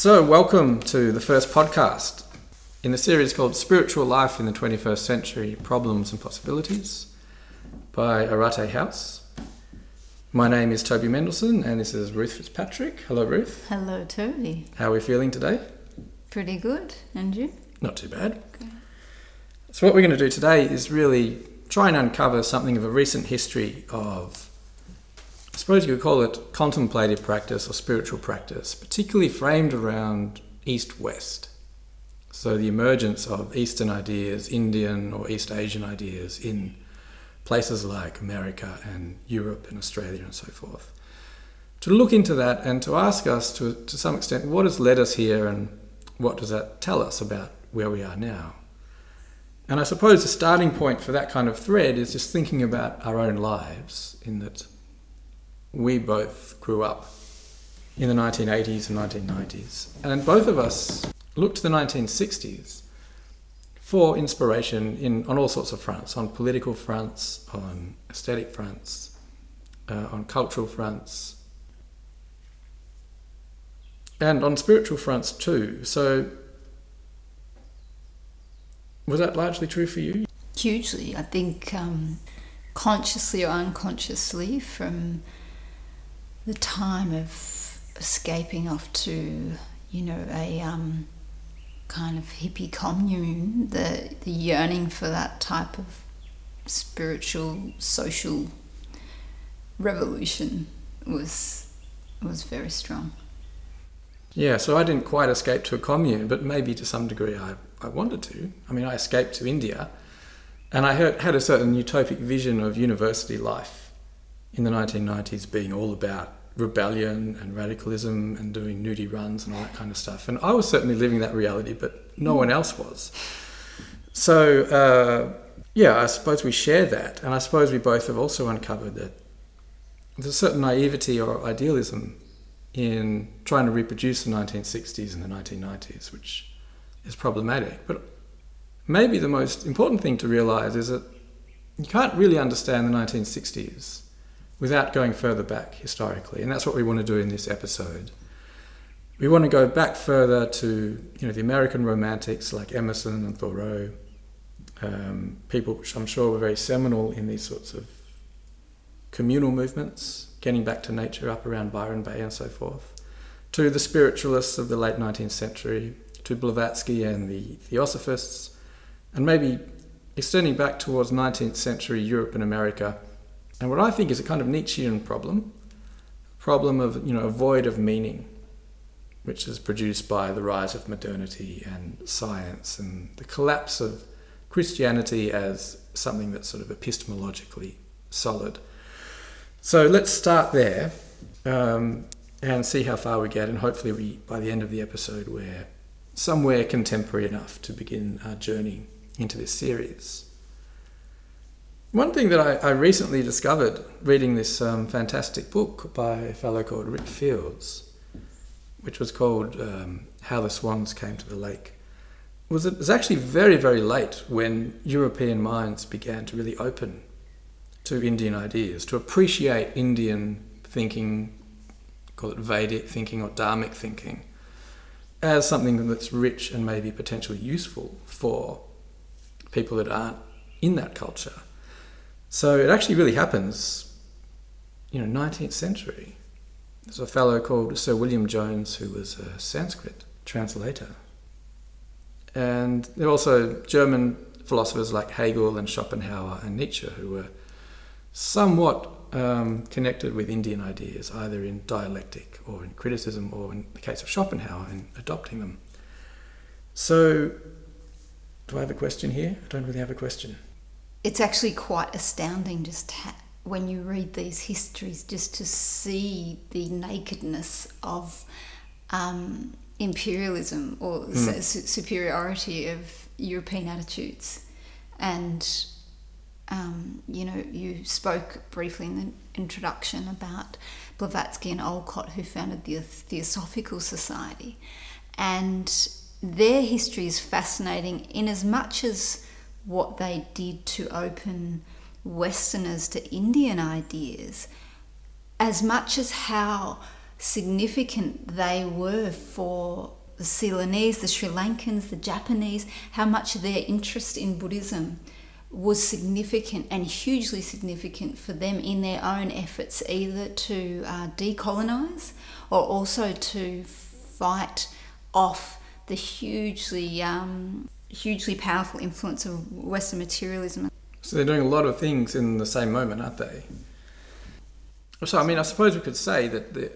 So, welcome to the first podcast in a series called Spiritual Life in the 21st Century Problems and Possibilities by Arate House. My name is Toby Mendelson and this is Ruth Fitzpatrick. Hello, Ruth. Hello, Toby. How are we feeling today? Pretty good. And you? Not too bad. Okay. So, what we're going to do today is really try and uncover something of a recent history of I suppose you could call it contemplative practice or spiritual practice, particularly framed around East West. So the emergence of Eastern ideas, Indian or East Asian ideas in places like America and Europe and Australia and so forth. To look into that and to ask us to, to some extent what has led us here and what does that tell us about where we are now. And I suppose the starting point for that kind of thread is just thinking about our own lives, in that we both grew up in the 1980s and 1990s. And both of us looked to the 1960s for inspiration in, on all sorts of fronts on political fronts, on aesthetic fronts, uh, on cultural fronts, and on spiritual fronts too. So, was that largely true for you? Hugely. I think um, consciously or unconsciously from the time of escaping off to, you know, a um, kind of hippie commune, the, the yearning for that type of spiritual, social revolution was was very strong. Yeah, so I didn't quite escape to a commune, but maybe to some degree I, I wanted to. I mean, I escaped to India and I had, had a certain utopic vision of university life in the 1990s being all about rebellion and radicalism and doing nudie runs and all that kind of stuff. And I was certainly living that reality, but no one else was. So, uh, yeah, I suppose we share that. And I suppose we both have also uncovered that there's a certain naivety or idealism in trying to reproduce the 1960s and the 1990s, which is problematic. But maybe the most important thing to realize is that you can't really understand the 1960s without going further back historically. And that's what we want to do in this episode. We want to go back further to you know the American romantics like Emerson and Thoreau, um, people which I'm sure were very seminal in these sorts of communal movements, getting back to nature up around Byron Bay and so forth, to the spiritualists of the late 19th century, to Blavatsky and the Theosophists, and maybe extending back towards 19th century Europe and America and what I think is a kind of Nietzschean problem, problem of you know a void of meaning, which is produced by the rise of modernity and science and the collapse of Christianity as something that's sort of epistemologically solid. So let's start there um, and see how far we get, and hopefully we by the end of the episode we're somewhere contemporary enough to begin our journey into this series. One thing that I, I recently discovered reading this um, fantastic book by a fellow called Rick Fields, which was called um, How the Swans Came to the Lake, was it was actually very, very late when European minds began to really open to Indian ideas, to appreciate Indian thinking, call it Vedic thinking or Dharmic thinking, as something that's rich and maybe potentially useful for people that aren't in that culture. So it actually really happens, you know, 19th century. There's a fellow called Sir William Jones who was a Sanskrit translator. And there are also German philosophers like Hegel and Schopenhauer and Nietzsche who were somewhat um, connected with Indian ideas, either in dialectic or in criticism, or in the case of Schopenhauer, in adopting them. So, do I have a question here? I don't really have a question it's actually quite astounding just ha- when you read these histories just to see the nakedness of um, imperialism or mm. su- superiority of European attitudes. And, um, you know, you spoke briefly in the introduction about Blavatsky and Olcott, who founded the Theosophical Society. And their history is fascinating in as much as what they did to open Westerners to Indian ideas, as much as how significant they were for the Ceylonese, the Sri Lankans, the Japanese, how much their interest in Buddhism was significant and hugely significant for them in their own efforts either to uh, decolonize or also to fight off the hugely um, hugely powerful influence of Western materialism. So they're doing a lot of things in the same moment, aren't they? So I mean, I suppose we could say that the,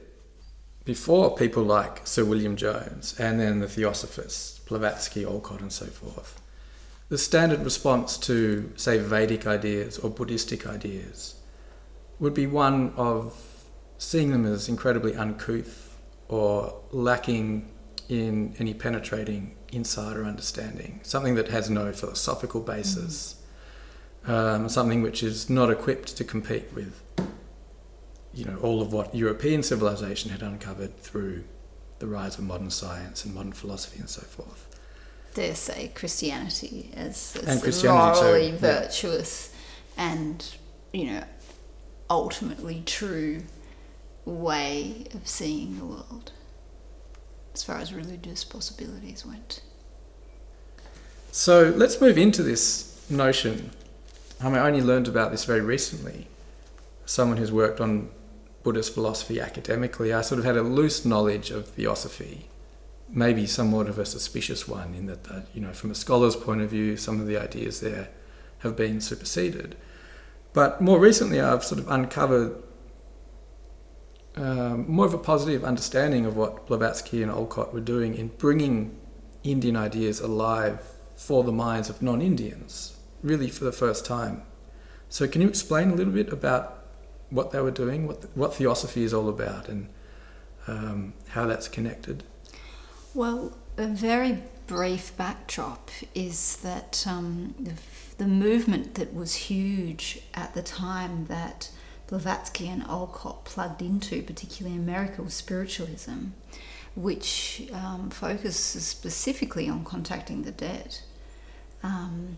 before people like Sir William Jones and then the Theosophists, Blavatsky, Olcott, and so forth, the standard response to, say, Vedic ideas or Buddhistic ideas would be one of seeing them as incredibly uncouth or lacking in any penetrating insight or understanding, something that has no philosophical basis, mm. um, something which is not equipped to compete with you know, all of what European civilization had uncovered through the rise of modern science and modern philosophy and so forth. Dare say Christianity as, as and Christianity morally too, virtuous yeah. and, you know, ultimately true way of seeing the world as far as religious possibilities went. So let's move into this notion. I mean, I only learned about this very recently. Someone who's worked on Buddhist philosophy academically, I sort of had a loose knowledge of theosophy, maybe somewhat of a suspicious one, in that, that you know, from a scholar's point of view, some of the ideas there have been superseded. But more recently, I've sort of uncovered um, more of a positive understanding of what Blavatsky and Olcott were doing in bringing Indian ideas alive for the minds of non Indians, really for the first time. So, can you explain a little bit about what they were doing, what, what theosophy is all about, and um, how that's connected? Well, a very brief backdrop is that um, the, the, movement that was huge at the time that Blavatsky and Olcott plugged into, particularly in America, was spiritualism, which um, focuses specifically on contacting the dead. Um,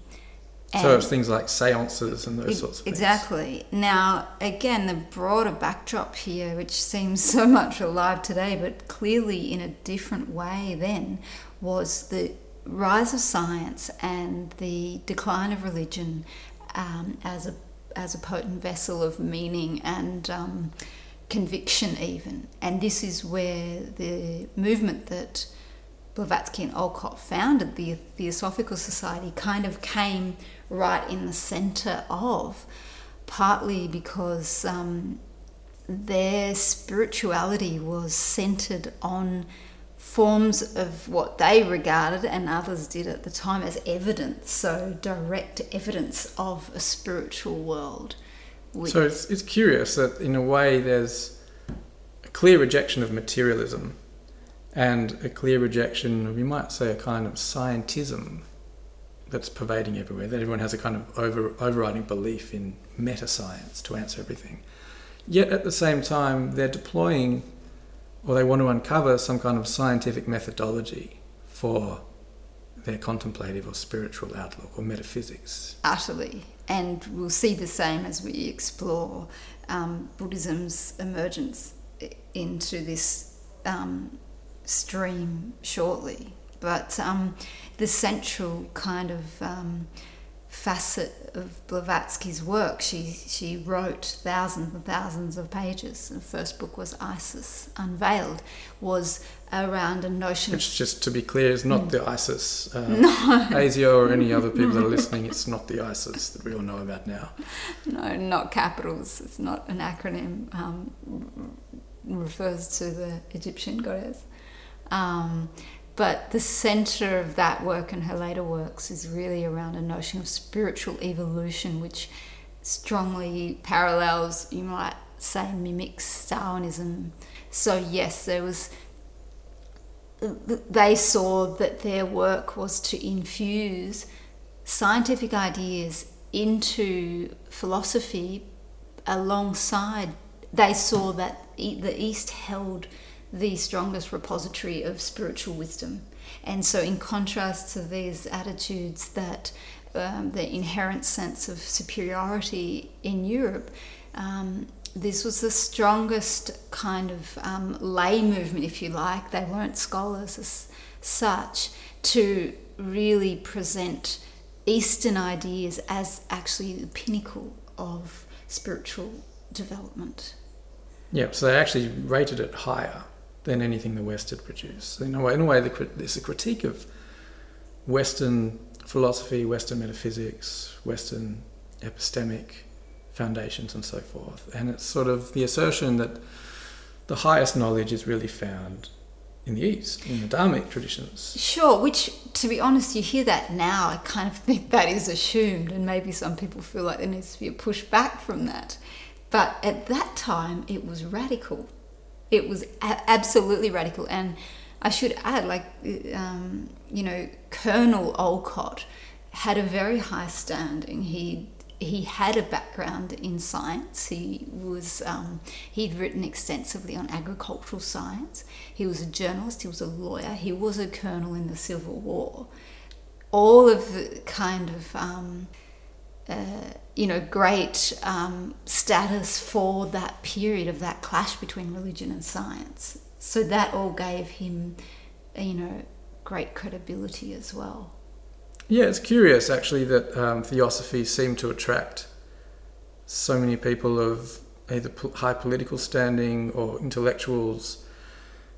so it's things like seances and those sorts of things. Exactly. Now, again, the broader backdrop here, which seems so much alive today, but clearly in a different way then, was the rise of science and the decline of religion um, as a as a potent vessel of meaning and um, conviction, even. And this is where the movement that Blavatsky and Olcott founded, the Theosophical Society, kind of came right in the center of, partly because um, their spirituality was centered on forms of what they regarded and others did at the time as evidence, so direct evidence of a spiritual world. So it's, it's curious that in a way there's a clear rejection of materialism and a clear rejection of, you might say, a kind of scientism that's pervading everywhere, that everyone has a kind of over, overriding belief in meta science to answer everything. Yet at the same time, they're deploying or they want to uncover some kind of scientific methodology for their contemplative or spiritual outlook or metaphysics. Utterly. And we'll see the same as we explore um, Buddhism's emergence into this um, stream shortly. But um, the central kind of um, facet of Blavatsky's work. She, she wrote thousands and thousands of pages. The first book was Isis Unveiled, was around a notion Which, just to be clear, is not mm. the ISIS. Uh, no. ASIO or any other people that are listening, it's not the ISIS that we all know about now. No, not capitals. It's not an acronym. Um, refers to the Egyptian goddess. Um, but the center of that work and her later works is really around a notion of spiritual evolution, which strongly parallels, you might say, mimics Darwinism. So, yes, there was. They saw that their work was to infuse scientific ideas into philosophy alongside. They saw that the East held the strongest repository of spiritual wisdom. And so, in contrast to these attitudes that um, the inherent sense of superiority in Europe, um, this was the strongest kind of um, lay movement, if you like. They weren't scholars as such to really present Eastern ideas as actually the pinnacle of spiritual development. Yeah, so they actually rated it higher than anything the West had produced. In a way, in a way there's a critique of Western philosophy, Western metaphysics, Western epistemic foundations, and so forth. And it's sort of the assertion that the highest knowledge is really found in the East, in the Dharmic traditions. Sure, which, to be honest, you hear that now, I kind of think that is assumed, and maybe some people feel like there needs to be a pushback from that. But at that time, it was radical. It was a- absolutely radical. And I should add, like, um, you know, Colonel Olcott had a very high standing. He he had a background in science. He was um, he'd written extensively on agricultural science. He was a journalist. He was a lawyer. He was a colonel in the Civil War. All of the kind of um, uh, you know great um, status for that period of that clash between religion and science. So that all gave him you know great credibility as well. Yeah, it's curious actually that um, theosophy seemed to attract so many people of either high political standing or intellectuals,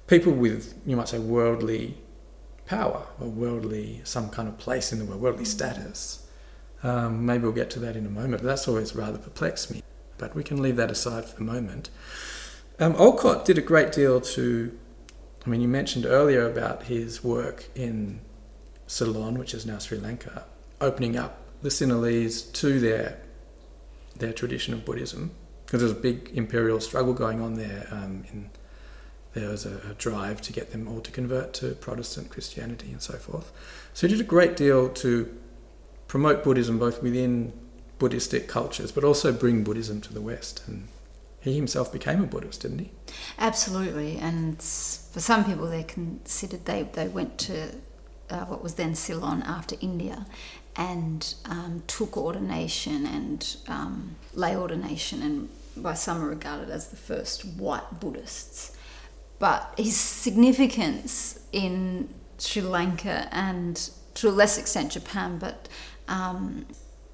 people with, you might say, worldly power or worldly, some kind of place in the world, worldly status. Um, maybe we'll get to that in a moment, but that's always rather perplexed me. But we can leave that aside for the moment. Um, Olcott did a great deal to, I mean, you mentioned earlier about his work in Ceylon, which is now Sri Lanka, opening up the Sinhalese to their their tradition of Buddhism because there was a big imperial struggle going on there. Um, in, there was a, a, drive to get them all to convert to Protestant Christianity and so forth. So he did a great deal to promote Buddhism both within Buddhistic cultures, but also bring Buddhism to the West. And he himself became a Buddhist, didn't he? Absolutely. And for some people, they considered they, they went to uh, what was then Ceylon after India, and um, took ordination and um, lay ordination, and by some are regarded as the first white Buddhists. But his significance in Sri Lanka and to a less extent Japan, but um,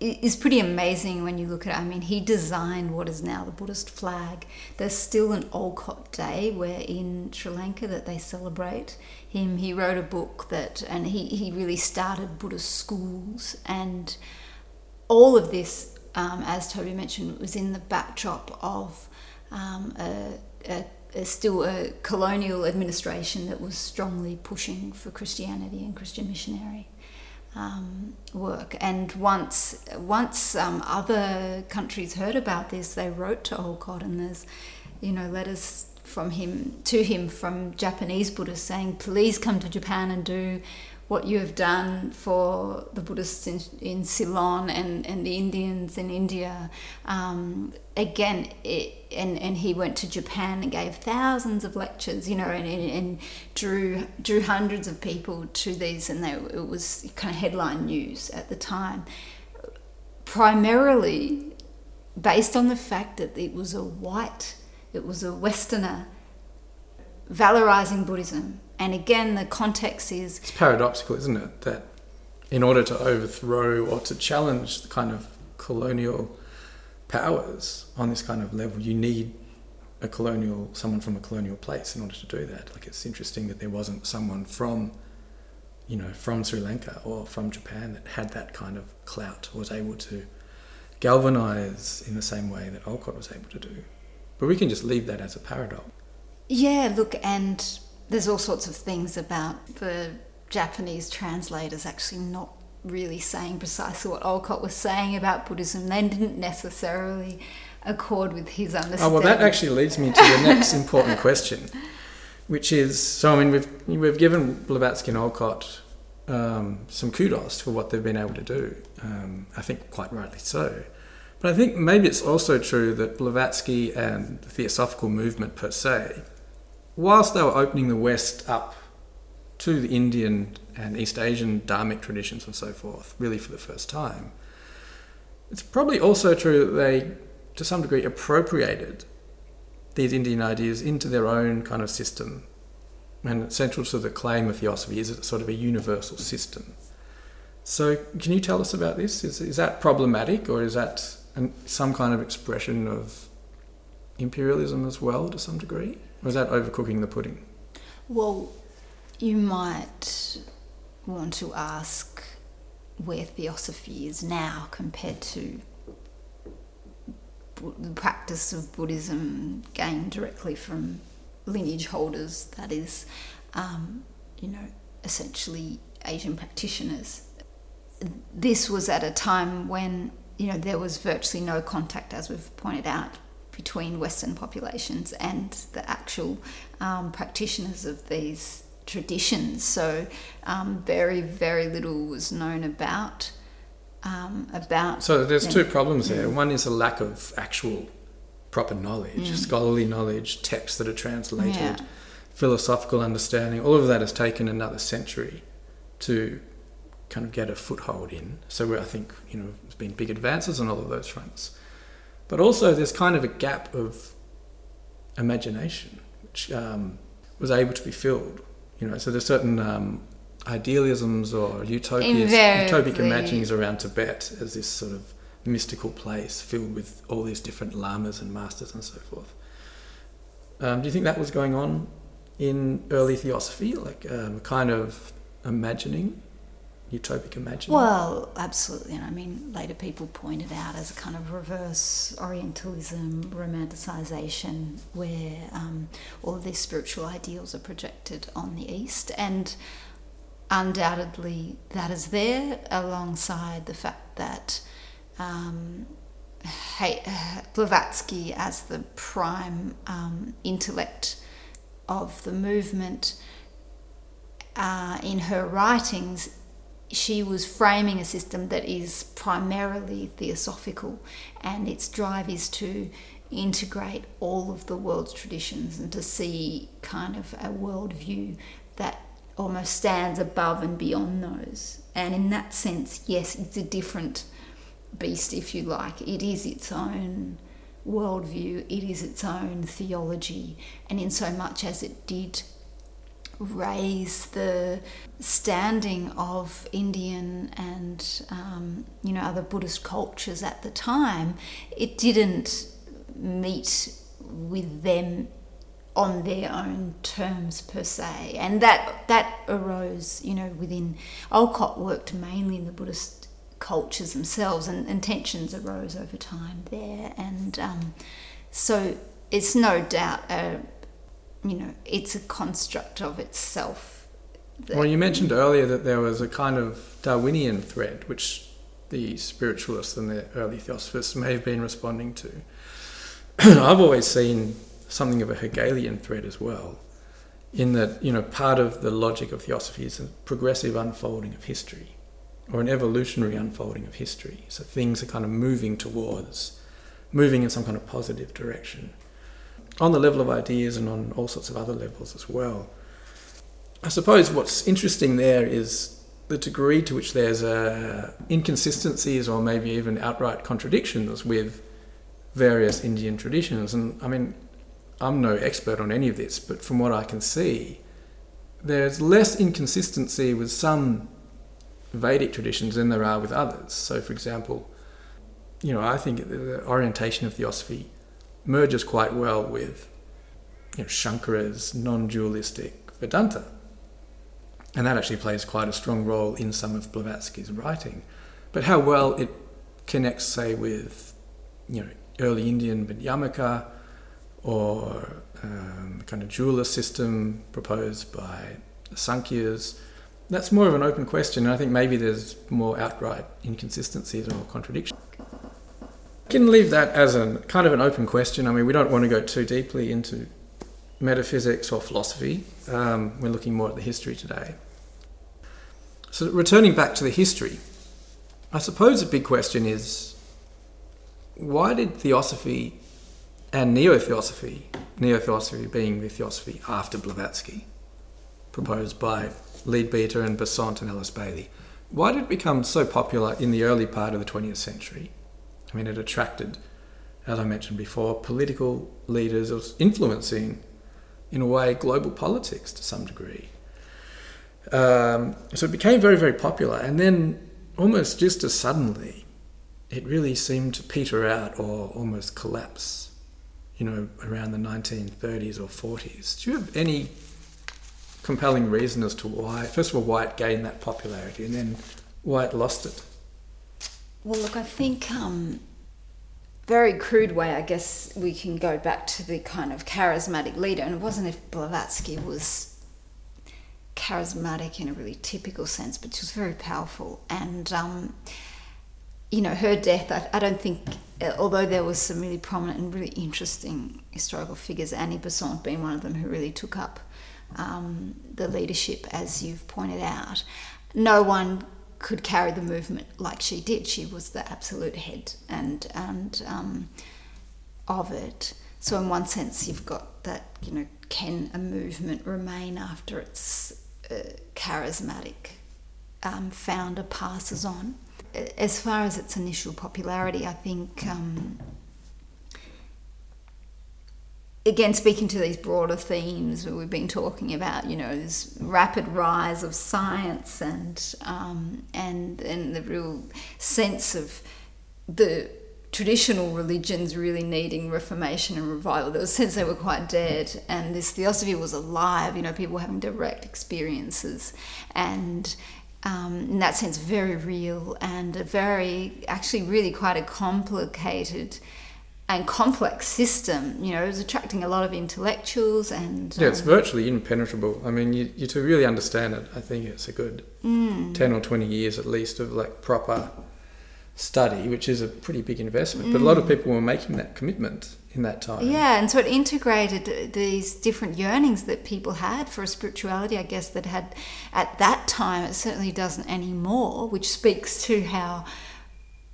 is pretty amazing when you look at it. I mean, he designed what is now the Buddhist flag. There's still an Olcott Day where in Sri Lanka that they celebrate him. He wrote a book that, and he, he really started Buddhist schools. And all of this, um, as Toby mentioned, was in the backdrop of um, a, a, a still a colonial administration that was strongly pushing for Christianity and Christian missionary um, work. And once once um, other countries heard about this, they wrote to Olcott, and there's you know letters from him to him from Japanese Buddhists saying, "Please come to Japan and do." What you have done for the Buddhists in, in Ceylon and, and the Indians in India. Um, again, it, and, and he went to Japan and gave thousands of lectures, you know, and, and, and drew drew hundreds of people to these, and they, it was kind of headline news at the time. Primarily based on the fact that it was a white, it was a Westerner valorizing Buddhism. And again, the context is. It's paradoxical, isn't it? That in order to overthrow or to challenge the kind of colonial powers on this kind of level, you need a colonial, someone from a colonial place in order to do that. Like it's interesting that there wasn't someone from, you know, from Sri Lanka or from Japan that had that kind of clout, was able to galvanize in the same way that Olcott was able to do. But we can just leave that as a paradox. Yeah, look, and there's all sorts of things about the Japanese translators actually not really saying precisely what Olcott was saying about Buddhism. They didn't necessarily accord with his understanding. Oh well, that actually leads me to the next important question, which is so. I mean, we've we've given Blavatsky and Olcott um, some kudos for what they've been able to do. Um, I think quite rightly so. But I think maybe it's also true that Blavatsky and the Theosophical movement per se, whilst they were opening the West up to the Indian and East Asian Dharmic traditions and so forth, really for the first time. It's probably also true that they, to some degree, appropriated these Indian ideas into their own kind of system. And central to the claim of theosophy is it's sort of a universal system. So, can you tell us about this? Is, is that problematic, or is that an, some kind of expression of imperialism as well to some degree? Or is that overcooking the pudding? Well, you might want to ask where theosophy is now compared to the practice of Buddhism gained directly from lineage holders, that is, um, you know, essentially Asian practitioners. This was at a time when, you know, there was virtually no contact, as we've pointed out, between Western populations and the actual um, practitioners of these traditions. So, um, very, very little was known about um, about. So there's two problems there. One is a lack of actual proper knowledge, mm. scholarly knowledge, texts that are translated, yeah. philosophical understanding. All of that has taken another century to kind of get a foothold in. So I think you know there's been big advances on all of those fronts, but also there's kind of a gap of imagination which um, was able to be filled. You know, so there's certain um, idealisms or utopias, utopic imaginings around Tibet as this sort of mystical place filled with all these different lamas and masters and so forth. Um, do you think that was going on in early theosophy, like um, kind of imagining, utopic imagining? Well, absolutely. And I mean, later people pointed out as a kind of reverse Orientalism, romanticization, where um, all of these spiritual ideals are projected on the East. And undoubtedly that is there alongside the fact that um, Blavatsky, as the prime um, intellect of the movement, uh, in her writings, she was framing a system that is primarily theosophical, and its drive is to integrate all of the world's traditions and to see kind of a worldview that almost stands above and beyond those. And in that sense, yes, it's a different beast, if you like. It is its own worldview, it is its own theology, and in so much as it did raise the standing of Indian and um, you know other Buddhist cultures at the time, it didn't meet with them on their own terms per se, and that that arose, you know, within Olcott worked mainly in the Buddhist cultures themselves, and, and tensions arose over time there, and um, so it's no doubt a, you know, it's a construct of itself. Well, you mentioned earlier that there was a kind of Darwinian thread which the spiritualists and the early theosophists may have been responding to. I've always seen something of a Hegelian thread as well, in that you know part of the logic of theosophy is a progressive unfolding of history, or an evolutionary unfolding of history. So things are kind of moving towards, moving in some kind of positive direction, on the level of ideas and on all sorts of other levels as well. I suppose what's interesting there is the degree to which there's uh, inconsistencies or maybe even outright contradictions with various Indian traditions. And I mean, I'm no expert on any of this, but from what I can see, there's less inconsistency with some Vedic traditions than there are with others. So, for example, you know, I think the orientation of theosophy merges quite well with you know, Shankara's non-dualistic Vedanta, and that actually plays quite a strong role in some of Blavatsky's writing. But how well it connects, say, with you know early Indian Madhyamaka or um, kind of dualist system proposed by the Sankhyas. That's more of an open question, and I think maybe there's more outright inconsistencies or contradictions. Can leave that as a kind of an open question. I mean, we don't want to go too deeply into metaphysics or philosophy. Um, we're looking more at the history today. So, returning back to the history, I suppose the big question is why did theosophy and neo-theosophy, neo-theosophy being the theosophy after Blavatsky, proposed by Leadbeater and Besant and Alice Bailey. Why did it become so popular in the early part of the 20th century? I mean, it attracted as I mentioned before, political leaders, was influencing, in a way, global politics to some degree. Um, so it became very, very popular. And then, almost just as suddenly, it really seemed to peter out or almost collapse, you know, around the 1930s or 40s. Do you have any compelling reason as to why, first of all, why it gained that popularity and then why it lost it? Well, look, I think um, very crude way, I guess we can go back to the kind of charismatic leader, and it wasn't if Blavatsky was charismatic in a really typical sense, but she was very powerful. And, um, you know, her death, I, I, don't think, although there was some really prominent and really interesting historical figures, Annie Besant being one of them who really took up um, the leadership, as you've pointed out, no one could carry the movement like she did. She was the absolute head and and um, of it. So in one sense, you've got that. You know, can a movement remain after its uh, charismatic um, founder passes on? As far as its initial popularity, I think um, again, speaking to these broader themes we've been talking about, you know, this rapid rise of science and um, and and the real sense of the traditional religions really needing reformation and revival. There was a sense they were quite dead, and this theosophy was alive. You know, people having direct experiences, and um, in that sense, very real and a very, actually, really quite a complicated and complex system. You know, it was attracting a lot of intellectuals and. Yeah, it's um, virtually impenetrable. I mean, you, you, to really understand it, I think it's a good mm. 10 or 20 years at least of like proper study, which is a pretty big investment. Mm. But a lot of mm. people were making that commitment in that time. Yeah, and so it integrated these different yearnings that people had for a spirituality, I guess, that had at that time, it certainly doesn't anymore, which speaks to how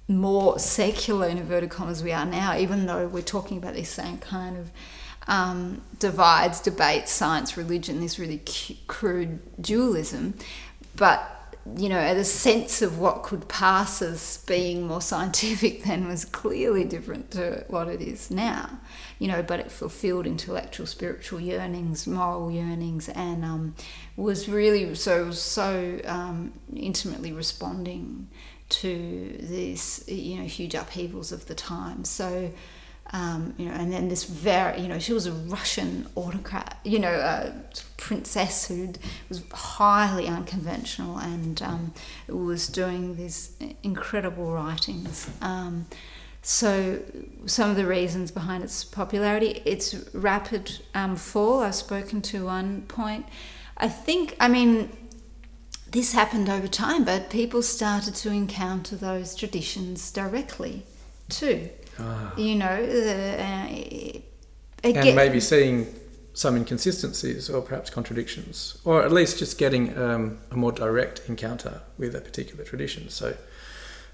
more secular, in inverted commas, we are now, even though we're talking about these same kind of um, divides, debates, science, religion, this really crude dualism. But you know, the sense of what could pass as being more scientific then was clearly different to what it is now. You know, but it fulfilled intellectual, spiritual yearnings, moral yearnings, and um, was really so so um, intimately responding to these you know huge upheavals of the time. So. Um, you know, and then this very, you know, she was a Russian autocrat, you know, a princess who was highly unconventional and um, was doing these incredible writings. Um, so, some of the reasons behind its popularity, its rapid um, fall, I've spoken to one point. I think, I mean, this happened over time, but people started to encounter those traditions directly too. Ah. You know, the, uh, and maybe seeing some inconsistencies or perhaps contradictions, or at least just getting um, a more direct encounter with a particular tradition. So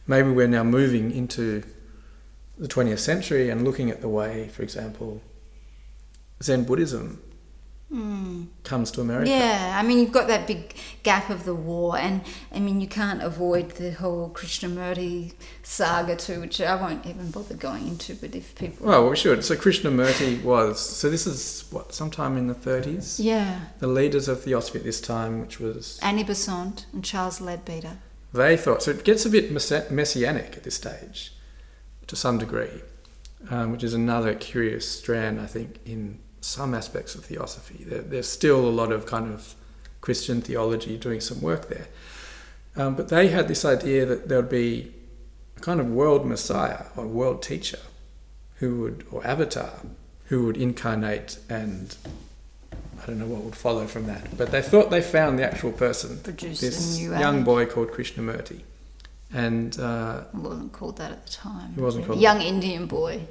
maybe we're now moving into the 20th century and looking at the way, for example, Zen Buddhism mm. comes to America. Yeah, I mean, you've got that big gap of the war, and I mean, you can't avoid the whole Krishnamurti saga too, which I won't even bother going into. But if people, well, we should. So Krishnamurti was so this is what sometime in the 30s. Yeah. The leaders of Theosophy at this time, which was Annie Besant and Charles Leadbeater. They thought so. It gets a bit messianic at this stage, to some degree. Um, which is another curious strand, I think, in some aspects of theosophy. There, there's still a lot of kind of Christian theology doing some work there. Um, but they had this idea that there would be a kind of world messiah or world teacher who would, or avatar, who would incarnate and I don't know what would follow from that. But they thought they found the actual person, Produce this young boy called Krishnamurti. And uh, wasn't called that at the time. He wasn't called young Indian boy.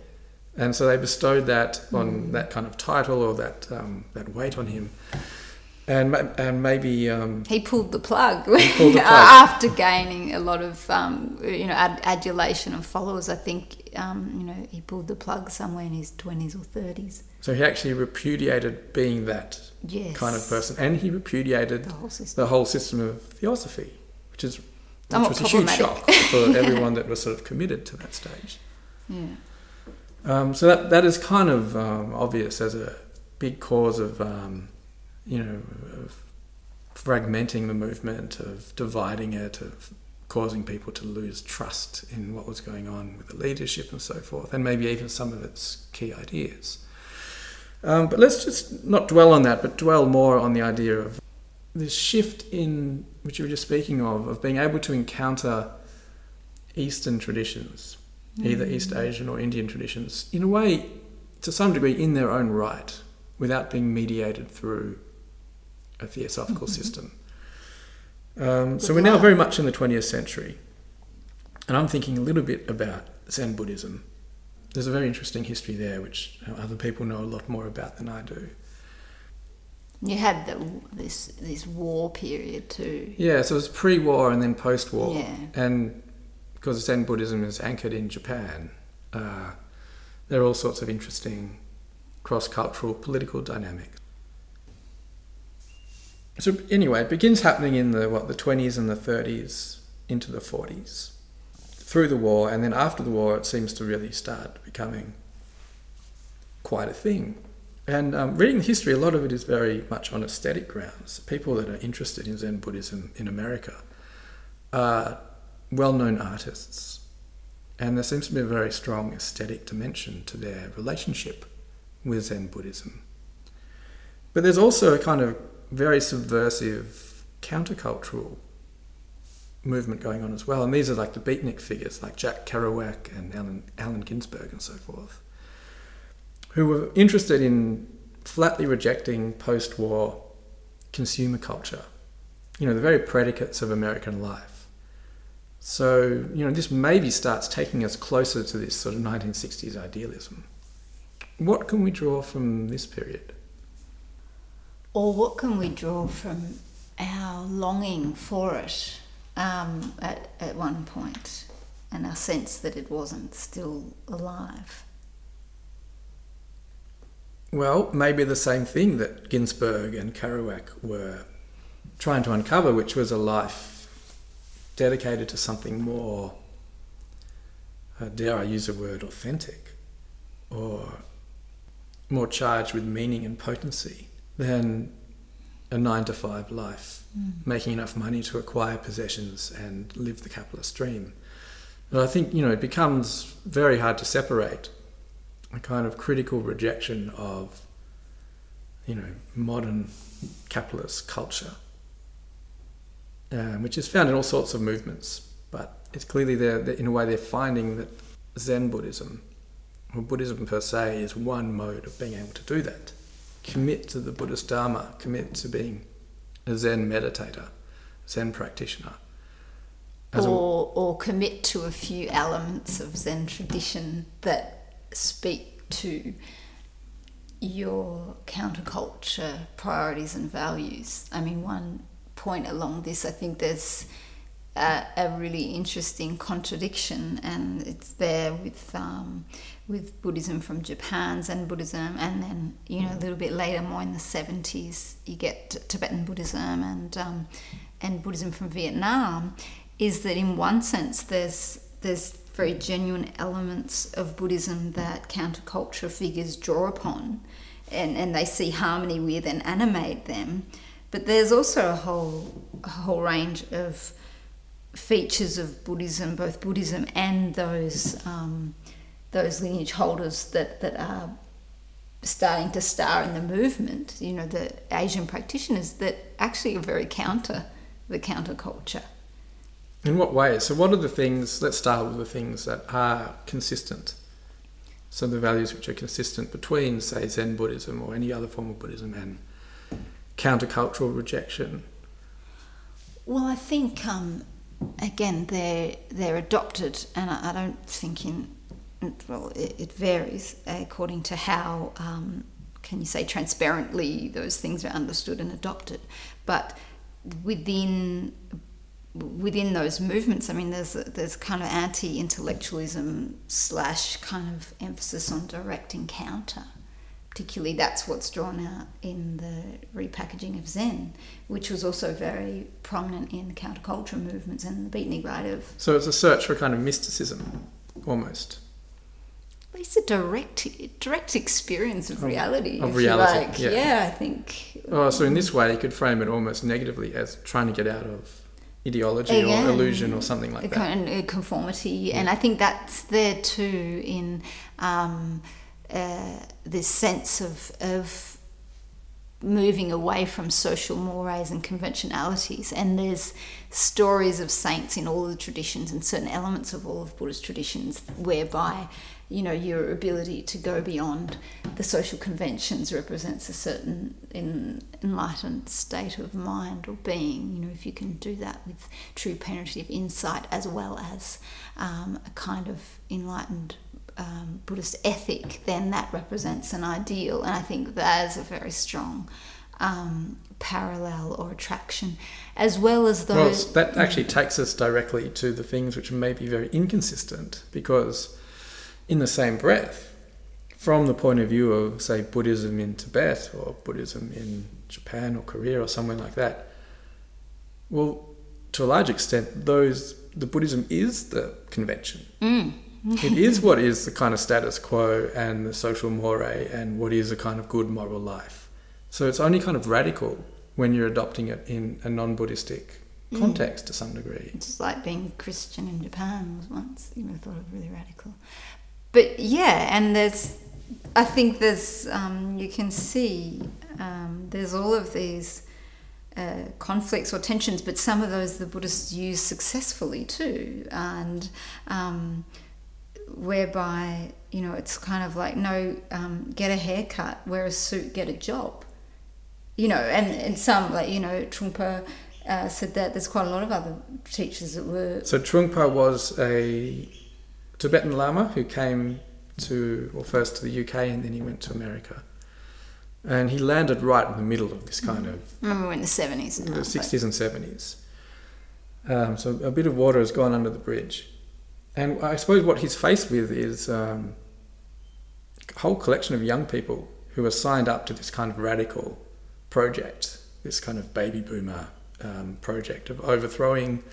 And so they bestowed that on mm. that kind of title or that um, that weight on him. And, and maybe um, he pulled the plug, pulled the plug. after gaining a lot of um, you know ad- adulation and followers. I think um, you know he pulled the plug somewhere in his twenties or thirties. So he actually repudiated being that yes. kind of person, and he repudiated the whole system, the whole system of theosophy, which is which was a huge shock for everyone that was sort of committed to that stage. Yeah. Um, so that that is kind of um, obvious as a big cause of um, you know of fragmenting the movement, of dividing it, of causing people to lose trust in what was going on with the leadership and so forth, and maybe even some of its key ideas. Um, but let's just not dwell on that, but dwell more on the idea of this shift in which you were just speaking of, of being able to encounter Eastern traditions. Either East Asian or Indian traditions, in a way, to some degree, in their own right, without being mediated through a theosophical mm-hmm. system. Um, so we're now very much in the 20th century, and I'm thinking a little bit about Zen Buddhism. There's a very interesting history there, which other people know a lot more about than I do. You had the, this this war period too. Yeah, so it was pre-war and then post-war, yeah. and because Zen Buddhism is anchored in Japan, uh, there are all sorts of interesting cross-cultural political dynamics. So anyway, it begins happening in the what the twenties and the thirties into the forties, through the war, and then after the war, it seems to really start becoming quite a thing. And um, reading the history, a lot of it is very much on aesthetic grounds. People that are interested in Zen Buddhism in America are well-known artists, and there seems to be a very strong aesthetic dimension to their relationship with Zen Buddhism. But there's also a kind of very subversive countercultural movement going on as well. And these are like the beatnik figures like Jack Kerouac and Allen, Allen Ginsberg and so forth, who were interested in flatly rejecting post war consumer culture, you know, the very predicates of American life. So, you know, this maybe starts taking us closer to this sort of 1960s idealism. What can we draw from this period? Or what can we draw from our longing for it um, at, at one point and our sense that it wasn't still alive? Well, maybe the same thing that Ginsberg and Kerouac were trying to uncover, which was a life dedicated to something more, uh, dare I use the word, authentic, or more charged with meaning and potency than a nine to five life, mm. making enough money to acquire possessions and live the capitalist dream. And I think, you know, it becomes very hard to separate a kind of critical rejection of, you know, modern capitalist culture, um, which is found in all sorts of movements. But it's clearly there, in a way, they're finding that Zen Buddhism, or Buddhism per se, is one mode of being able to do that commit to the Buddhist Dharma, commit to being a Zen meditator, Zen practitioner. Or, a, or commit to a few elements of Zen tradition that speak to your counterculture priorities and values. I mean, one point along this, I think there's a, a really interesting contradiction, and it's there with um, with Buddhism from Japan, Zen Buddhism, and then you know a little bit later, more in the seventies, you get Tibetan Buddhism and um, and Buddhism from Vietnam. Is that in one sense there's there's very genuine elements of Buddhism that counterculture figures draw upon, and, and they see harmony with and animate them. But there's also a whole a whole range of features of Buddhism, both Buddhism and those um, those lineage holders that, that are starting to star in the movement, you know, the Asian practitioners that actually are very counter the counterculture. In what ways? So, what are the things? Let's start with the things that are consistent. So, the values which are consistent between, say, Zen Buddhism or any other form of Buddhism and countercultural rejection. Well, I think um, again they're they're adopted, and I, I don't think in well, it, it varies according to how, um, can you say, transparently those things are understood and adopted. But within within those movements, I mean, there's there's kind of anti-intellectualism slash kind of emphasis on direct encounter. Particularly, that's what's drawn out in the repackaging of Zen, which was also very prominent in the counterculture movements and the beatnik right of. So it's a search for kind of mysticism, almost at least a direct direct experience of reality. of if reality, you like. yeah. yeah, I think. Oh, so in this way, you could frame it almost negatively as trying to get out of ideology Again, or illusion or something like that. kind of conformity, and I think that's there too in um, uh, this sense of of moving away from social mores and conventionalities. And there's stories of saints in all the traditions and certain elements of all of Buddhist traditions whereby you know your ability to go beyond the social conventions represents a certain in, enlightened state of mind or being you know if you can do that with true penetrative insight as well as um, a kind of enlightened um, Buddhist ethic, then that represents an ideal, and I think that is a very strong um, parallel or attraction, as well as Well, those. that actually takes us directly to the things which may be very inconsistent because, in the same breath, from the point of view of, say, Buddhism in Tibet or Buddhism in Japan or Korea or somewhere like that, well, to a large extent, those the Buddhism is the convention. Mm. It is what is the kind of status quo and the social moray and what is a kind of good moral life. So it's only kind of radical when you're adopting it in a non-Buddhistic Mm. context to some degree. It's like being Christian in Japan was once, you know, thought of really radical. But yeah, and there's, I think there's, um, you can see um, there's all of these uh, conflicts or tensions, but some of those the Buddhists use successfully too, and um, whereby you know it's kind of like no, um, get a haircut, wear a suit, get a job. You know, and, and some like you know Trungpa uh, said that there's quite a lot of other teachers that were So Trungpa was a Tibetan Lama who came to, well, first to the UK and then he went to America. And he landed right in the middle of this kind of I remember we're in the seventies in now. the but- 60s and 70s. Um, so a bit of water has gone under the bridge. And I suppose what he's faced with is um, a whole collection of young people who are signed up to this kind of radical project, this kind of baby boomer um, project of overthrowing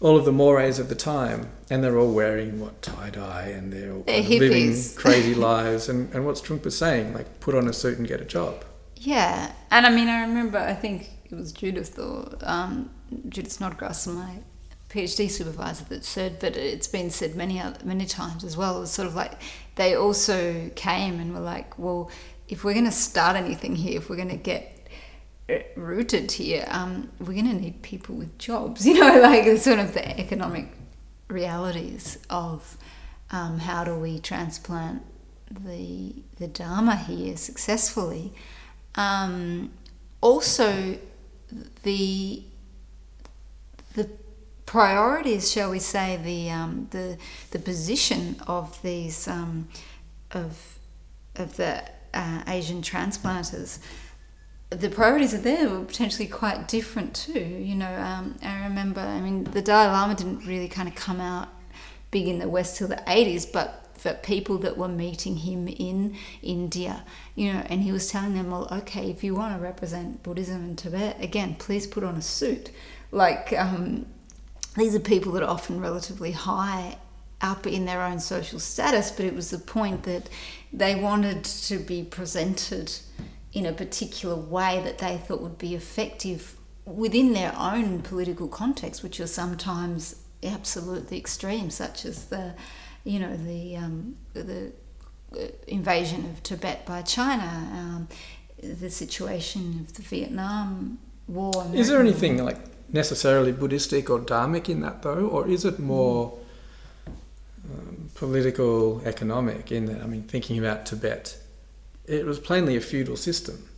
all of the mores of the time. And they're all wearing, what, tie dye and they're all They're living crazy lives. And, and what's Trungpa saying? Like, put on a suit and get a job. Yeah, and I mean, I remember, I think it was Judith or um, Judith Snodgrass, my PhD supervisor, that said, but it's been said many many times as well. It was sort of like they also came and were like, well, if we're going to start anything here, if we're going to get rooted here, um, we're going to need people with jobs. You know, like sort of the economic realities of um, how do we transplant the the Dharma here successfully. Um, also, the priorities, shall we say, the um, the the position of these um, of of the uh, Asian transplanters. The priorities are there were potentially quite different too. You know, um, I remember. I mean, the Dalai Lama didn't really kind of come out big in the West till the eighties, but for people that were meeting him in India, you know, and he was telling them, well, okay, if you want to represent Buddhism in Tibet, again, please put on a suit. Like, um, these are people that are often relatively high up in their own social status, but it was the point that they wanted to be presented in a particular way that they thought would be effective within their own political context, which are sometimes absolutely extreme, such as the, you know, the um, the uh, invasion of Tibet by China, um, the situation of the Vietnam War. Is there anything like necessarily Buddhistic or Dharmic in that though, or is it more um, political, economic? In that, I mean, thinking about Tibet, it was plainly a feudal system,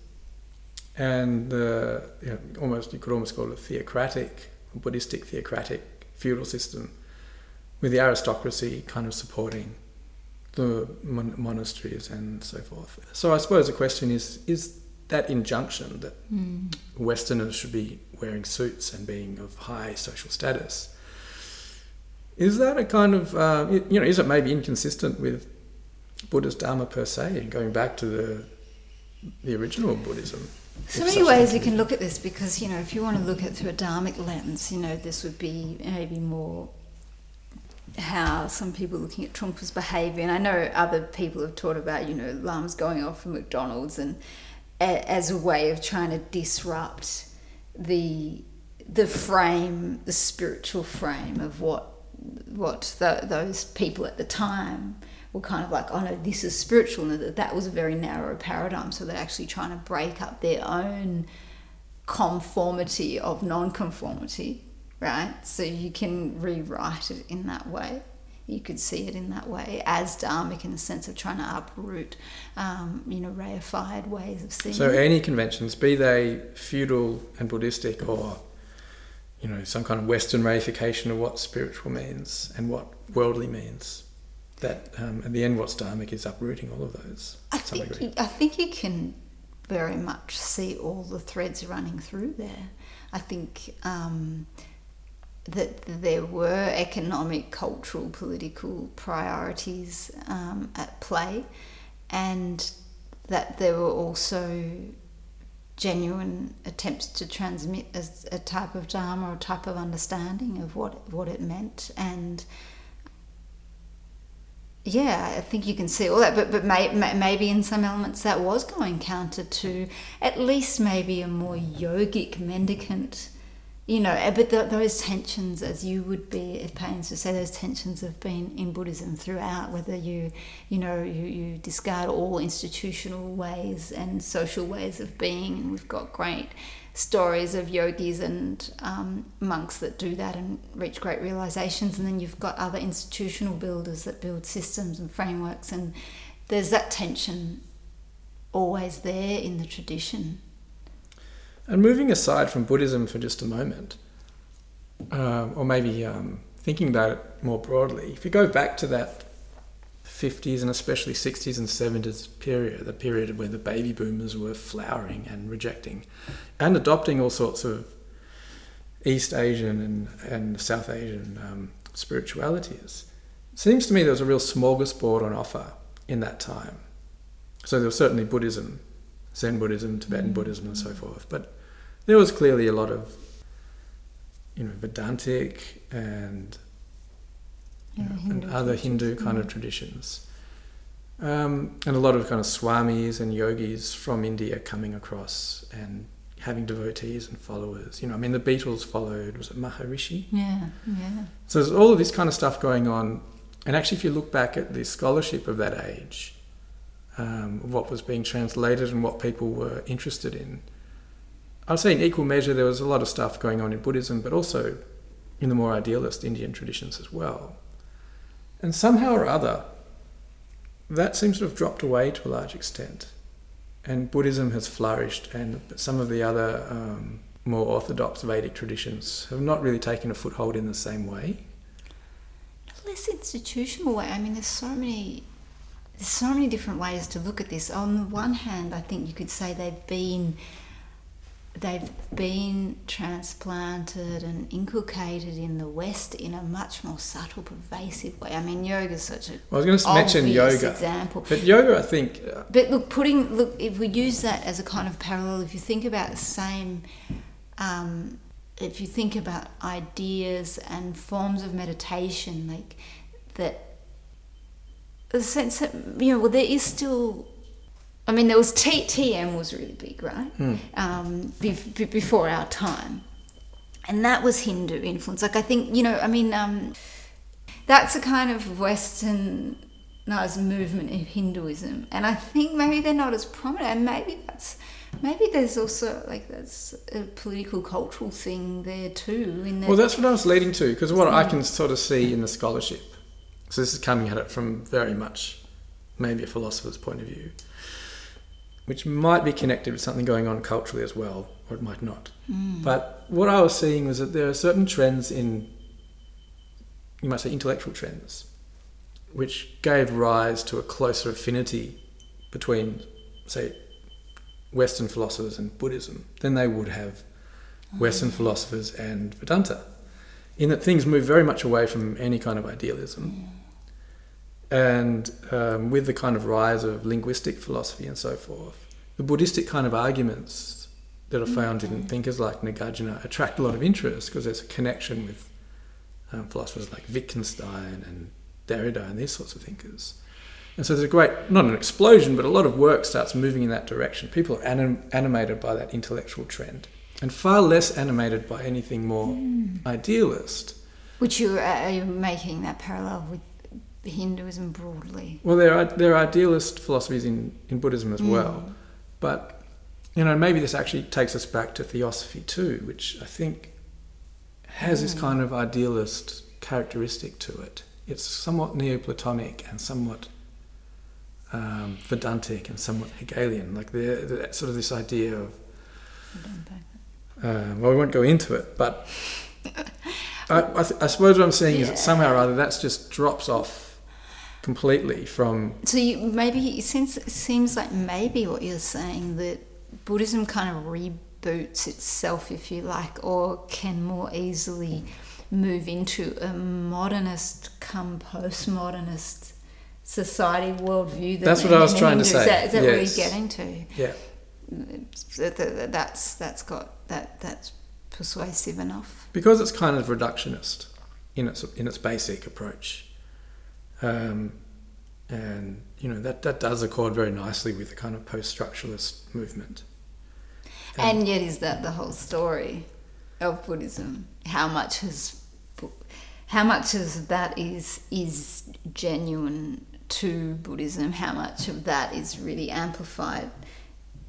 and you know, almost you could almost call it a theocratic, Buddhistic theocratic feudal system, with the aristocracy kind of supporting the mon- monasteries and so forth. So I suppose the question is: is that injunction that Mm. Westerners should be wearing suits and being of high social status. Is that a kind of, uh, you know, is it maybe inconsistent with Buddhist Dharma per se, and going back to the the original Buddhism? So many ways you can look at this because you know if you want to look at it through a dharmic lens, you know this would be maybe more how some people are looking at Trungpa's behaviour, and I know other people have talked about, you know, Lamas going off from McDonald's and a, as a way of trying to disrupt the the frame, the spiritual frame of what what the, those people at the time were kind of like, oh no, this is spiritual, and that that was a very narrow paradigm. So they're actually trying to break up their own conformity of non-conformity, right? So you can rewrite it in that way. You could see it in that way as dharmic in the sense of trying to uproot, um, you know, reified ways of seeing. So any conventions, be they feudal and Buddhistic, or you know, some kind of Western reification of what spiritual means and what worldly means, that um, at the end, what's dharmic is uprooting all of those. I think, you, I think you can very much see all the threads running through there. I think um, that there were economic, cultural, political priorities um, at play, and that there were also genuine attempts to transmit a, a type of dharma or a type of understanding of what what it meant. And yeah, I think you can see all that, but but may, may, maybe in some elements that was going counter to at least maybe a more yogic mendicant, you know. Eh, but the, those tensions, as you would be at pains to say, those tensions have been in Buddhism throughout. Whether you, you know, you, you discard all institutional ways and social ways of being, we've got great stories of yogis and um, monks that do that and reach great realizations. And then you've got other institutional builders that build systems and frameworks. And there's that tension always there in the tradition. And moving aside from Buddhism for just a moment, um, or maybe um, thinking about it more broadly, if you go back to that 50s and especially 60s and 70s period, the period where the baby boomers were flowering and rejecting and adopting all sorts of East Asian and, and South Asian um, spiritualities. It seems to me there was a real smorgasbord on offer in that time. So there was certainly Buddhism, Zen Buddhism, Tibetan mm. Buddhism, and so forth. But there was clearly a lot of, you know, Vedantic and yeah, and other Hindu kind of traditions. Um, and a lot of kind of swamis and yogis from India coming across and having devotees and followers. You know, I mean, the Beatles followed, was it Maharishi? Yeah, yeah. So there's all of this kind of stuff going on. And actually, if you look back at the scholarship of that age, um, what was being translated and what people were interested in, I'd say in equal measure there was a lot of stuff going on in Buddhism, but also in the more idealist Indian traditions as well. And somehow or other, that seems to have dropped away to a large extent. And Buddhism has flourished, and some of the other um, more orthodox Vedic traditions have not really taken a foothold in the same way. Less institutional way. I mean, there's so many, there's so many different ways to look at this. On the one hand, I think you could say they've been they've been transplanted and inculcated in the West in a much more subtle, pervasive way. I mean, yoga is such a well, I was going to mention yoga example, but yoga, I think. Uh, but look, putting look if we use that as a kind of parallel, if you think about the same. Um, if you think about ideas and forms of meditation, like that, the sense that you know, well, there is still I mean, there was T- TM was really big, right? Mm. Um, be- be- before our time, and that was Hindu influence. Like I think you know, I mean, um, that's a kind of Westernized movement of Hinduism, and I think maybe they're not as prominent. And maybe that's maybe there's also like that's a political cultural thing there too. In well, that's what I was leading to because what I can sort of see in the scholarship. So this is coming at it from very much maybe a philosopher's point of view which might be connected with something going on culturally as well, or it might not. Mm. But what I was seeing was that there are certain trends in, you might say, intellectual trends, which gave rise to a closer affinity between, say, Western philosophers and Buddhism than they would have Western mm. philosophers and Vedanta, in that things move very much away from any kind of idealism. Mm and um, with the kind of rise of linguistic philosophy and so forth, the Buddhistic kind of arguments that are found in thinkers like Nagarjuna attract a lot of interest because there's a connection with um, philosophers like Wittgenstein and Derrida and these sorts of thinkers. And so there's a great, not an explosion, but a lot of work starts moving in that direction. People are anim- animated by that intellectual trend and far less animated by anything more mm. idealist. Which you are you making that parallel with Hinduism broadly? Well, there are there are idealist philosophies in, in Buddhism as mm. well, but you know maybe this actually takes us back to theosophy too, which I think has mm. this kind of idealist characteristic to it. It's somewhat Neoplatonic and somewhat um, Vedantic and somewhat Hegelian, like the, the sort of this idea of. Uh, well, we won't go into it, but I, I, th- I, suppose what I'm saying yeah. is that somehow or other that's just drops off completely from. So you, maybe since it seems like maybe what you're saying that Buddhism kind of reboots itself, if you like, or can more easily move into a modernist come postmodernist society worldview. That that's what I was trying to say. Is that, is that yes. what you're getting to? Yeah. That's that's got that that's persuasive enough. Because it's kind of reductionist in its in its basic approach, um, and you know that that does accord very nicely with the kind of post-structuralist movement. And, and yet, is that the whole story of Buddhism? How much has how much of that is is genuine to Buddhism? How much of that is really amplified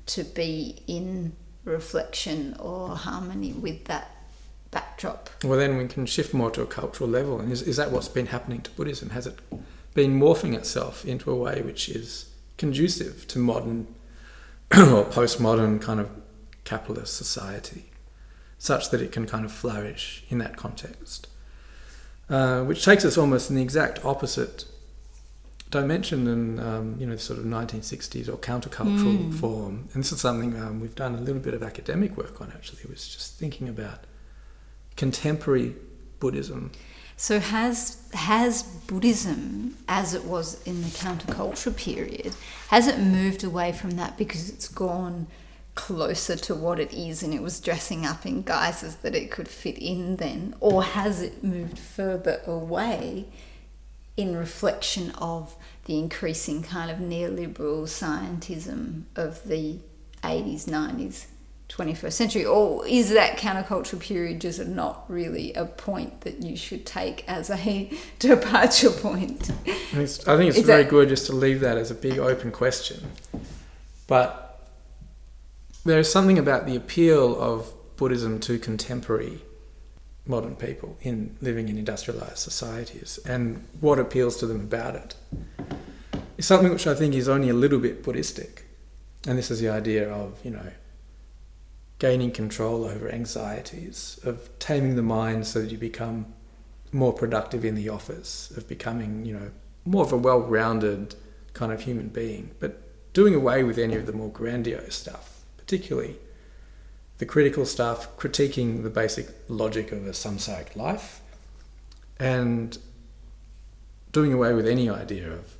to be in reflection or harmony with that backdrop? Well, then we can shift more to a cultural level. And is, is that what's been happening to Buddhism? Has it been morphing itself into a way which is conducive to modern or postmodern kind of capitalist society, such that it can kind of flourish in that context? Uh, which takes us almost in the exact opposite dimension in um, you know sort of 1960s or countercultural mm. form. And this is something um, we've done a little bit of academic work on. Actually, it was just thinking about contemporary Buddhism. So has has Buddhism, as it was in the counterculture period, has it moved away from that because it's gone closer to what it is and it was dressing up in guises that it could fit in then? Or has it moved further away in reflection of the increasing kind of neoliberal scientism of the 80s, 90s, 21st century? Or is that countercultural period just not really a point that you should take as a departure point? I think it's, very that, good just to leave that as a big open question. But there's something about the appeal of Buddhism to contemporary modern people in living in industrialized societies and what appeals to them about it is something which I think is only a little bit Buddhistic. And this is the idea of, you know, gaining control over anxieties, of taming the mind so that you become more productive in the office, of becoming, you know, more of a well rounded kind of human being, but doing away with any of the more grandiose stuff particularly the critical stuff, critiquing the basic logic of a samsaric life, and doing away with any idea of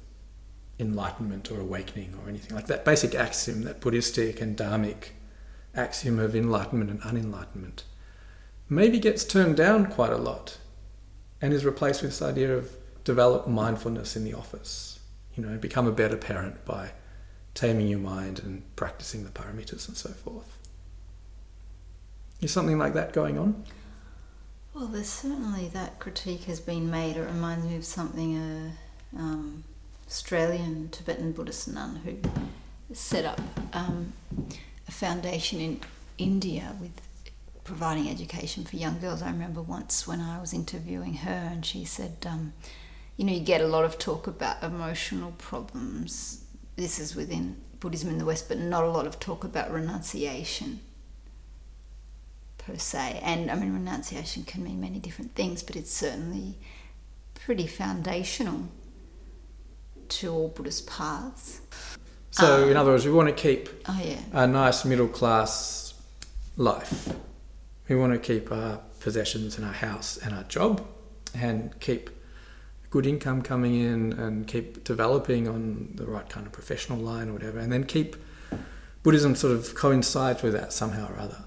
enlightenment or awakening or anything like that. Basic axiom, that Buddhistic and Dharmic axiom of enlightenment and unenlightenment, maybe gets turned down quite a lot and is replaced with this idea of develop mindfulness in the office. You know, become a better parent by taming your mind and practicing the parameters and so forth. Is something like that going on? Well, there's certainly that critique has been made. It reminds me of something a um, Australian Tibetan Buddhist nun who set up um, a foundation in India with providing education for young girls. I remember once when I was interviewing her, and she said, um, "You know, you get a lot of talk about emotional problems this is within Buddhism in the West, but not a lot of talk about renunciation per se. And I mean, renunciation can mean many different things, but it's certainly pretty foundational to all Buddhist paths. So, um, in other words, we want to keep oh, yeah. a nice middle class life. We want to keep our possessions and our house and our job and keep good income coming in and keep developing on the right kind of professional line or whatever, and then keep Buddhism sort of coincides with that somehow or other.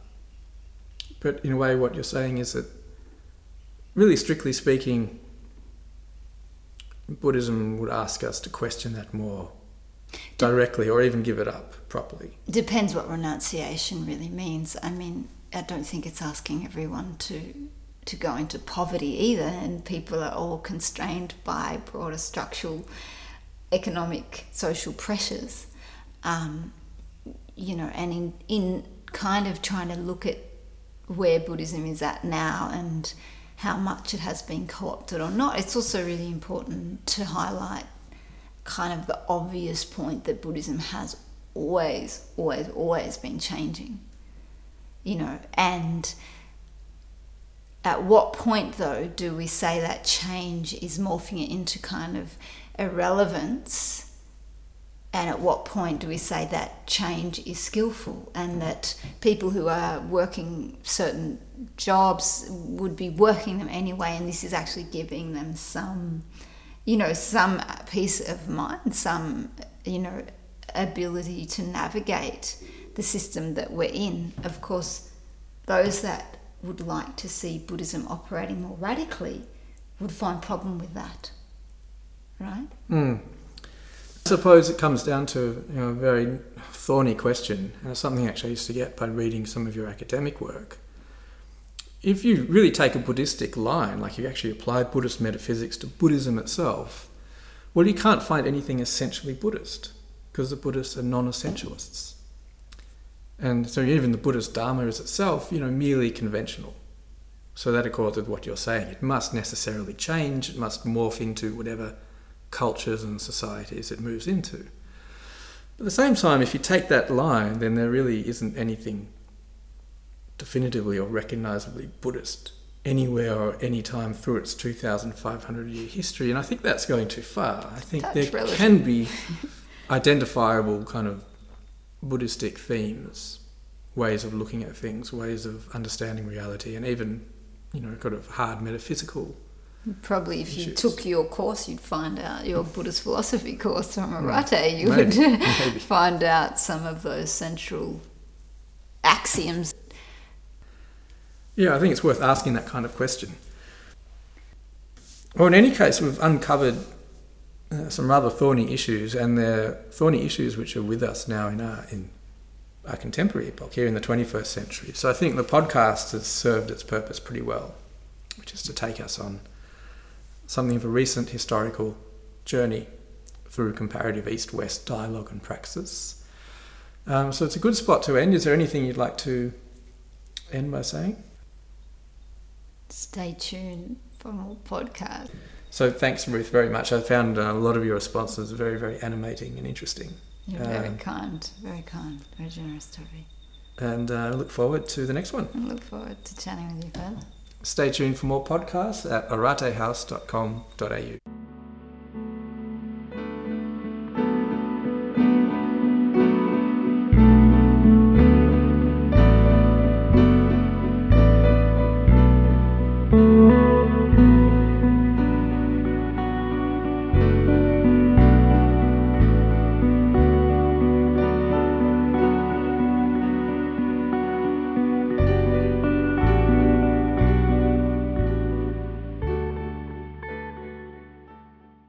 But in a way, what you're saying is that really strictly speaking, Buddhism would ask us to question that more directly or even give it up properly. Depends what renunciation really means. I mean, I don't think it's asking everyone to to go into poverty either, and people are all constrained by broader structural, economic, social pressures. Um, you know, and in in kind of trying to look at where Buddhism is at now and how much it has been co opted or not, it's also really important to highlight kind of the obvious point that Buddhism has always, always, always been changing. You know, and at what point though do we say that change is morphing it into kind of irrelevance? And at what point do we say that change is skillful and that people who are working certain jobs would be working them anyway, and this is actually giving them some, you know, some peace of mind, some, you know, ability to navigate the system that we're in. Of course, those that would like to see Buddhism operating more radically would find problem with that, right? Mm. I suppose it comes down to you know, a very thorny question, and it's something I actually used to get by reading some of your academic work. If you really take a Buddhistic line, like you actually apply Buddhist metaphysics to Buddhism itself, well, you can't find anything essentially Buddhist because the Buddhists are non essentialists. And so even the Buddhist Dharma is itself, you know, merely conventional. So that accords with what you're saying. It must necessarily change, it must morph into whatever cultures and societies it moves into. But at the same time, if you take that line, then there really isn't anything definitively or recognizably Buddhist anywhere or any time through its 2,500 year history. And I think that's going too far. I think there relative. can be identifiable kind of Buddhistic themes, ways of looking at things, ways of understanding reality, and even, you know, kind of hard metaphysical Probably, if you took your course, you'd find out your Buddhist philosophy course from hmm. Arate. You maybe, would maybe. find out some of those central axioms. Yeah, I think it's worth asking that kind of question. Well, in any case, we've uncovered uh, some rather thorny issues, and they're thorny issues which are with us now in our in our contemporary epoch here in the 21st century. So I think the podcast has served its purpose pretty well, which is to take us on something of a recent historical journey through comparative east west dialogue and praxis. Um, so it's a good spot to end. Is there anything you'd like to end by saying? Stay tuned for more podcasts. So thanks, Ruth, very much. I found uh, a lot of your responses very, very animating and interesting. You're very um, kind, very kind, very generous, Toby. And I uh, look forward to the next one. I look forward to chatting with you further. Stay tuned for more podcasts at aratehouse.com.au.